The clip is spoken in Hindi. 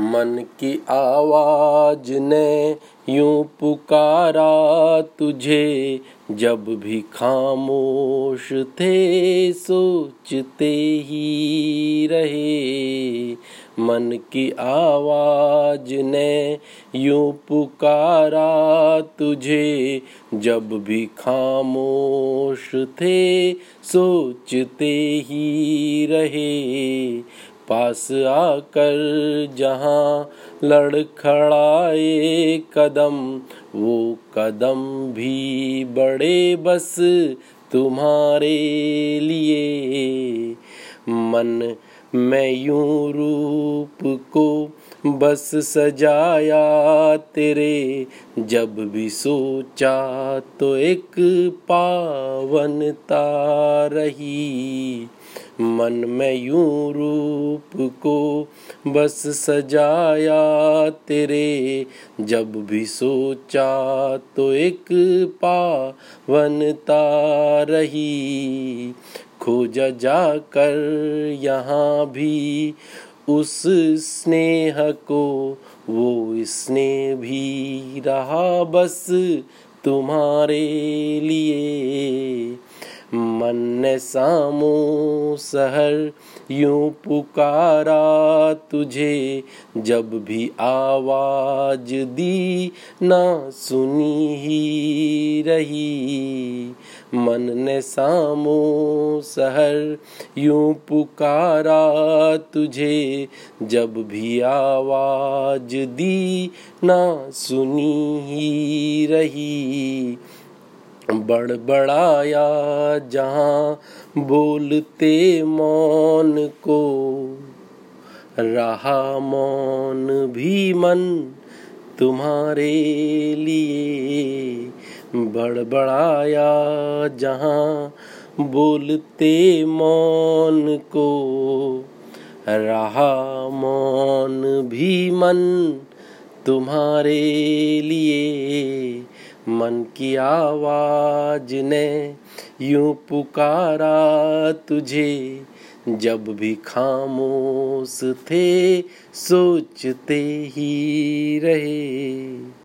मन की आवाज़ ने यूँ पुकारा तुझे, जब भी खामोश थे सोचते ही रहे। मन की आवाज़ ने यूँ पुकारा तुझे, जब भी खामोश थे सोचते ही रहे। पास आकर जहाँ लड़खड़ाए कदम, वो कदम भी बड़े बस तुम्हारे लिए। मन मैं यूँ रूप को बस सजाया तेरे, जब भी सोचा तो एक पावनता रही। मन में यूँ रूप को बस सजाया तेरे। जब भी सोचा तो एक पावनता रही। खोजा जाकर यहाँ भी उस स्नेह को, वो स्नेह भी रहा बस तुम्हारे लिए। मन ने सामो सहर, यूँ पुकारा तुझे, जब भी आवाज़ दी ना सुनी ही रही। मन ने सामो सहर, यूँ पुकारा तुझे, जब भी आवाज़ दी ना सुनी ही रही। बड़बड़ाया जहाँ बोलते मौन को। रहा मौन भी मन तुम्हारे लिए। बड़बड़ाया जहाँ बोलते मौन को। रहा मौन भी मन तुम्हारे लिए। मन की आवाज़ ने यूँ पुकारा तुझे। जब भी खामोश थे सोचते ही रहे।